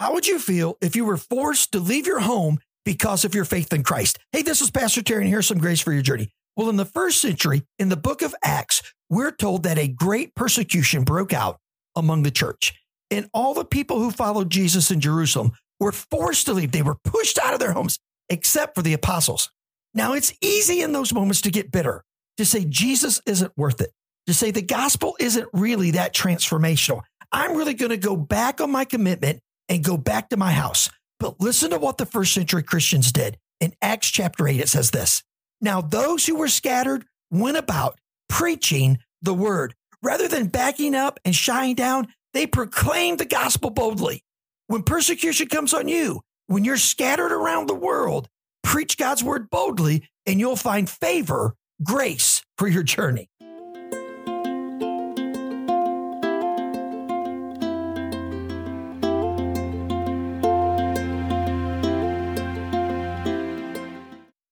How would you feel if you were forced to leave your home because of your faith in Christ? Hey, this is Pastor Terry, and here's some grace for your journey. Well, in the first century, in the book of Acts, we're told that a great persecution broke out among the church. And all the people who followed Jesus in Jerusalem were forced to leave. They were pushed out of their homes, except for the apostles. Now, it's easy in those moments to get bitter, to say Jesus isn't worth it, to say the gospel isn't really that transformational. I'm really going to go back on my commitment and go back to my house. But listen to what the first century Christians did. In Acts chapter 8, it says this Now, those who were scattered went about preaching the word. Rather than backing up and shying down, they proclaimed the gospel boldly. When persecution comes on you, when you're scattered around the world, preach God's word boldly and you'll find favor, grace for your journey.